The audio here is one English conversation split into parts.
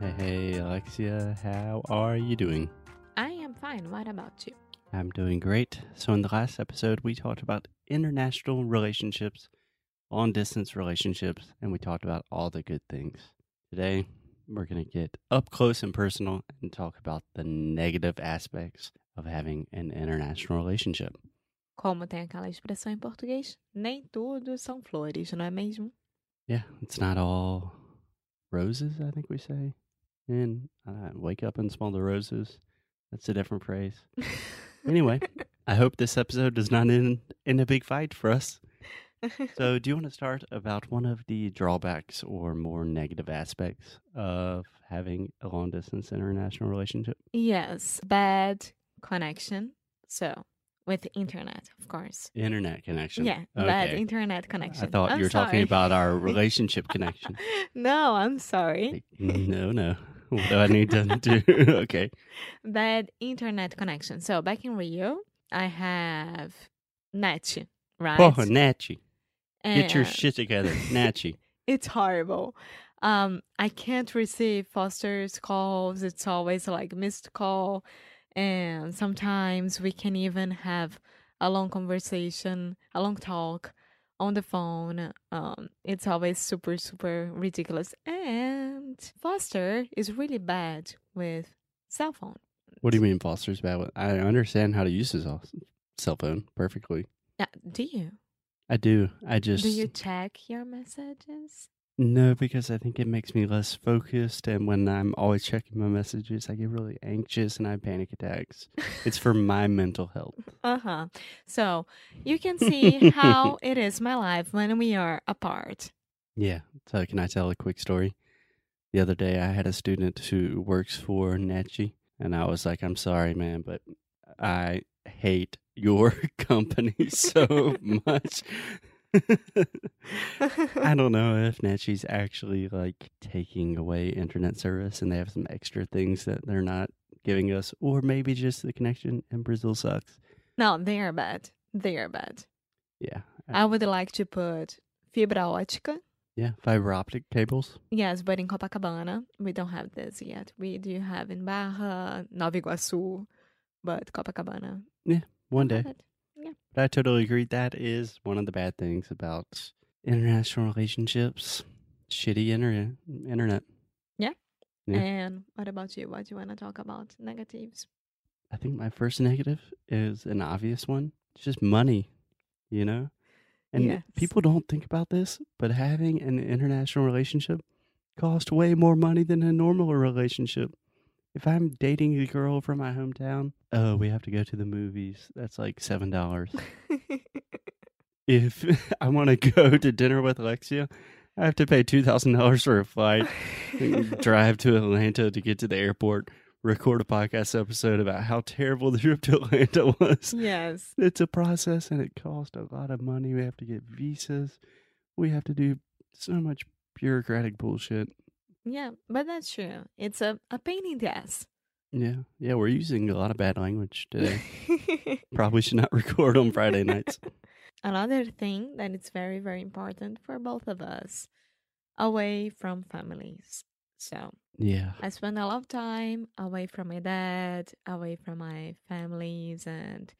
Hey, Alexia, how are you doing? I am fine. What about you? I'm doing great. So, in the last episode, we talked about international relationships, long distance relationships, and we talked about all the good things. Today, we're going to get up close and personal and talk about the negative aspects of having an international relationship. Como tem aquela expressão em português, nem tudo são flores, não é mesmo? Yeah, it's not all roses, I think we say. And uh, wake up and smell the roses. That's a different phrase. Anyway, I hope this episode does not end in a big fight for us. So, do you want to start about one of the drawbacks or more negative aspects of having a long distance international relationship? yes, bad connection. So, with internet, of course. Internet connection. Yeah, bad internet connection. I thought I'm you were talking about our relationship connection. no, I'm sorry. No, no. What do I need to do? okay. Bad internet connection. So, back in Rio, I have net, right? Oh, Natchy. Get your And- shit together. Natchy. it's horrible. Um, I can't receive Foster's calls. It's always like missed call, and sometimes we can even have a long conversation, a long talk on the phone. Um, it's always super super ridiculous. And Foster is really bad with cell phone. What do you mean Foster's bad? with- I understand how to use his cell- phone perfectly. Uh, do you? I do. I just Do you check your messages? No because I think it makes me less focused, and when I'm always checking my messages, I get really anxious and I have panic attacks. It's for my mental health. Uh huh. So you can see how it is my life when we are apart. Yeah. So can I tell a quick story? The other day, I had a student who works for Natchi, and I was like, "I'm sorry, man, but I hate your company so much." I don't know if Natchy's actually like taking away internet service, and they have some extra things that they're not giving us, or maybe just the connection in Brazil sucks. No, they are bad. They are bad. Yeah. I would like to put fibra ótica. Yeah, fiber optic cables. Yes, but in Copacabana, we don't have this yet. We do have in Barra, Nova Iguaçu, but Copacabana. Yeah, one day. It. But I totally agree. That is one of the bad things about international relationships. Shitty internet. Internet. Yeah. And what about you? What do you want to talk about? Negatives. I think my first negative is an obvious one. It's just money, you know? And Yes. people don't think about this, but having an international relationship costs way more money than a normal relationship. If I'm dating a girl from my hometown, oh, we have to go to the movies. That's like $7. if I want to go to dinner with Alexia, I have to pay two thousand dollars for a flight, drive to Atlanta to get to the airport, record a podcast episode about how terrible the trip to Atlanta was. yes. It's a process and it costs a lot of money. We have to get visas. We have to do so much bureaucratic bullshit. Yeah, but that's true. It's a, a pain in the ass. Yeah, yeah, we're using a lot of bad language today. Probably should not record on Friday nights. Another thing that is very, very important for both of us away from families. So Yeah, I spend a lot of time away from my dad, away from my families, and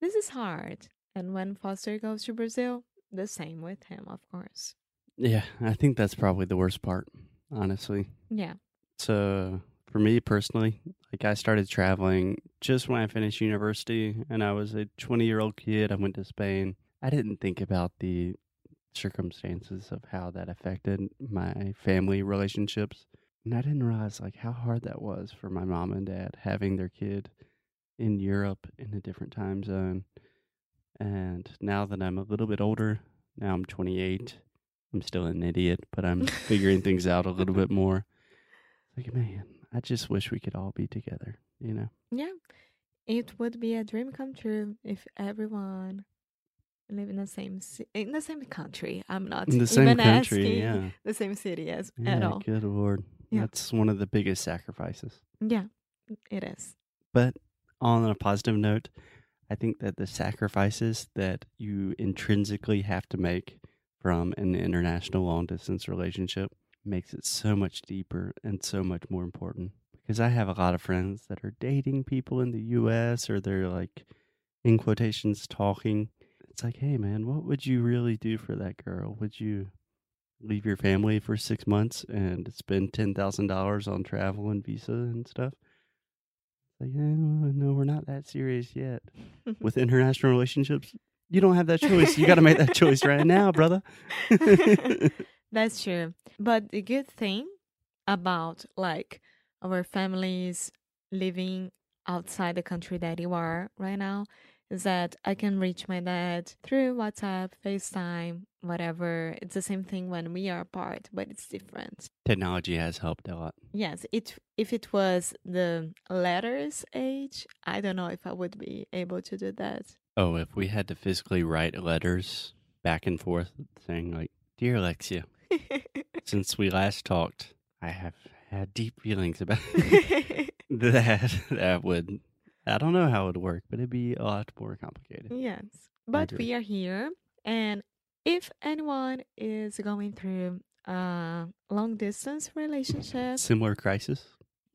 this is hard. And when Foster goes to Brazil, the same with him, of course. yeah, I think that's probably the worst part, honestly. Yeah. So for me personally, like I started traveling just when I finished university and I was a 20 year old kid. I went to Spain. I didn't think about the circumstances of how that affected my family relationships. And I didn't realize like how hard that was for my mom and dad having their kid in Europe in a different time zone. And now that I'm a little bit older, now I'm 28, I'm still an idiot, but I'm figuring things out a little bit more. Like, man, I just wish we could all be together, you know? Yeah. It would be a dream come true if everyone live in the same in the same country. I'm not In the same country, yeah. the same city as Yeah, at all. good lord. Yeah. That's one of the biggest sacrifices. Yeah, it is. But on a positive note, I think that the sacrifices that you intrinsically have to make from an international long distance relationship makes it so much deeper and so much more important. Because I have a lot of friends that are dating people in the US or they're like, in quotations, talking. It's like, hey man, what would you really do for that girl? Would you leave your family for six months and spend $10,000 on travel and visa and stuff? Like, eh, no, no, we're not that serious yet. With international relationships, you don't have that choice. You got to make that choice right now, brother. That's true. But the good thing about like our families living outside the country that you are right now is that I can reach my dad through WhatsApp, FaceTime, whatever. It's the same thing when we are apart, but it's different. Technology has helped a lot. Yes, it if it was the letters age, I don't know if I would be able to do that. Oh, if we had to physically write letters back and forth saying, like, Dear Alexia, since we last talked, I have had deep feelings about that. That would, I don't know how it would work, but it'd be a lot more complicated. Yes. But we are here. And if anyone is going through a long distance relationship, Similar crisis,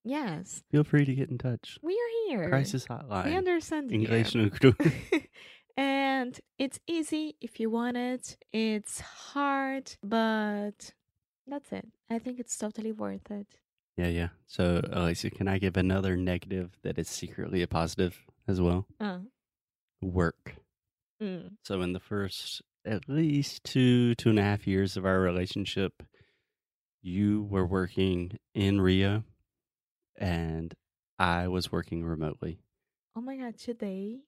yes, feel free to get in touch. we are here. Crisis We hotline. understand. English no and it's easy if you want it. It's hard, but that's it. I think it's totally worth it. Yeah, yeah. So, Alexia, can I give another negative that is secretly a positive as well? Uh, Work. mm. So, in the first at least two, two and a half years of our relationship, you were working in Rio and I was working remotely. Oh my god, today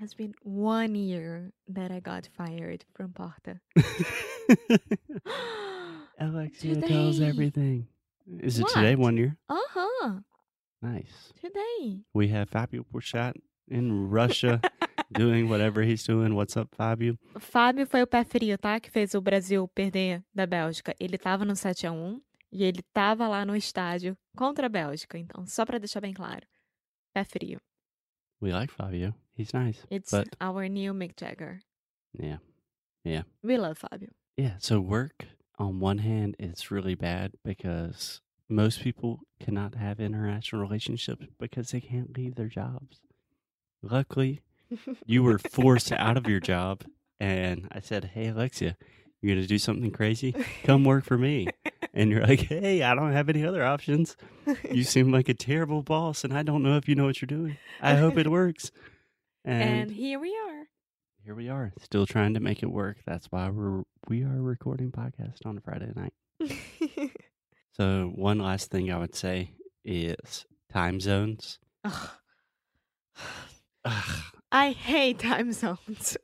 has been one year that I got fired from Porta. Alexia tells Today. everything. Is it today, one year? Uh huh. Nice. Today. We have Fabio Porchat in Russia doing whatever he's doing. What's up, Fabio? Fábio foi o pé frio, tá? Que fez o Brasil perder da Bélgica. Ele tava no 7x1 e ele tava lá no estádio contra a Bélgica. Então, só pra deixar bem claro. Pé frio. We like Fabio. He's nice. It's But- our new Mick Jagger. Yeah. We love Fábio. Yeah. So work on one hand is really bad because most people cannot have international relationships because they can't leave their jobs. Luckily, you were forced out of your job and I said, Hey Alexia, you're gonna do something crazy? Come work for me. And you're like, Hey, I don't have any other options. You seem like a terrible boss and I don't know if you know what you're doing. I hope it works. and And here we are. here we are, still trying to make it work. That's why we're we are recording podcast on Friday night. So one last thing I would say is time zones. Ugh. Ugh, I hate time zones.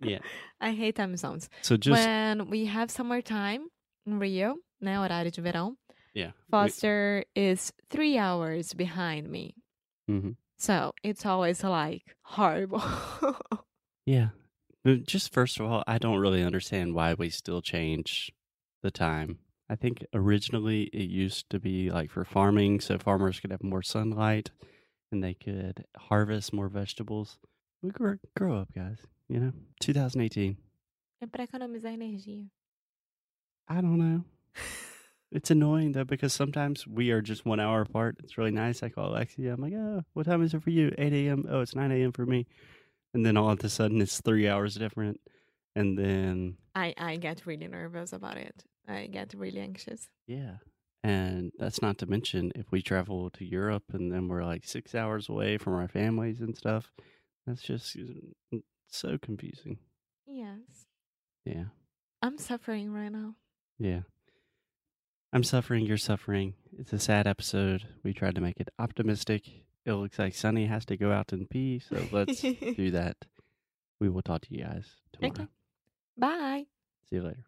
yeah. I hate time zones. So just When we have summertime in Rio, né, horário de verão, yeah. we- Foster is three hours behind me. mhm. So it's always like horrible. Yeah. Just first of all, I don't really understand why we still change the time. I think originally it used to be like for farming, so farmers could have more sunlight and they could harvest more vegetables. We grow, grow up, guys. You know, 2018. é pra economizar energia. I don't know. It's annoying though because sometimes we are just one hour apart. It's really nice. I call Alexia. I'm like, oh, what time is it for you? 8 a.m. Oh, it's 9 a.m. for me. And then all of a sudden it's three hours different. And then, I, I get really nervous about it. I get really anxious. yeah. And that's not to mention if we travel to Europe and then we're like six hours away from our families and stuff. That's just uh, so confusing. Yes. Yeah. I'm suffering right now. Yeah. I'm suffering, you're suffering. It's a sad episode. We tried to make it optimistic. It looks like Sunny has to go out and pee, so let's do that. We will talk to you guys tomorrow. Okay. Bye. See you later.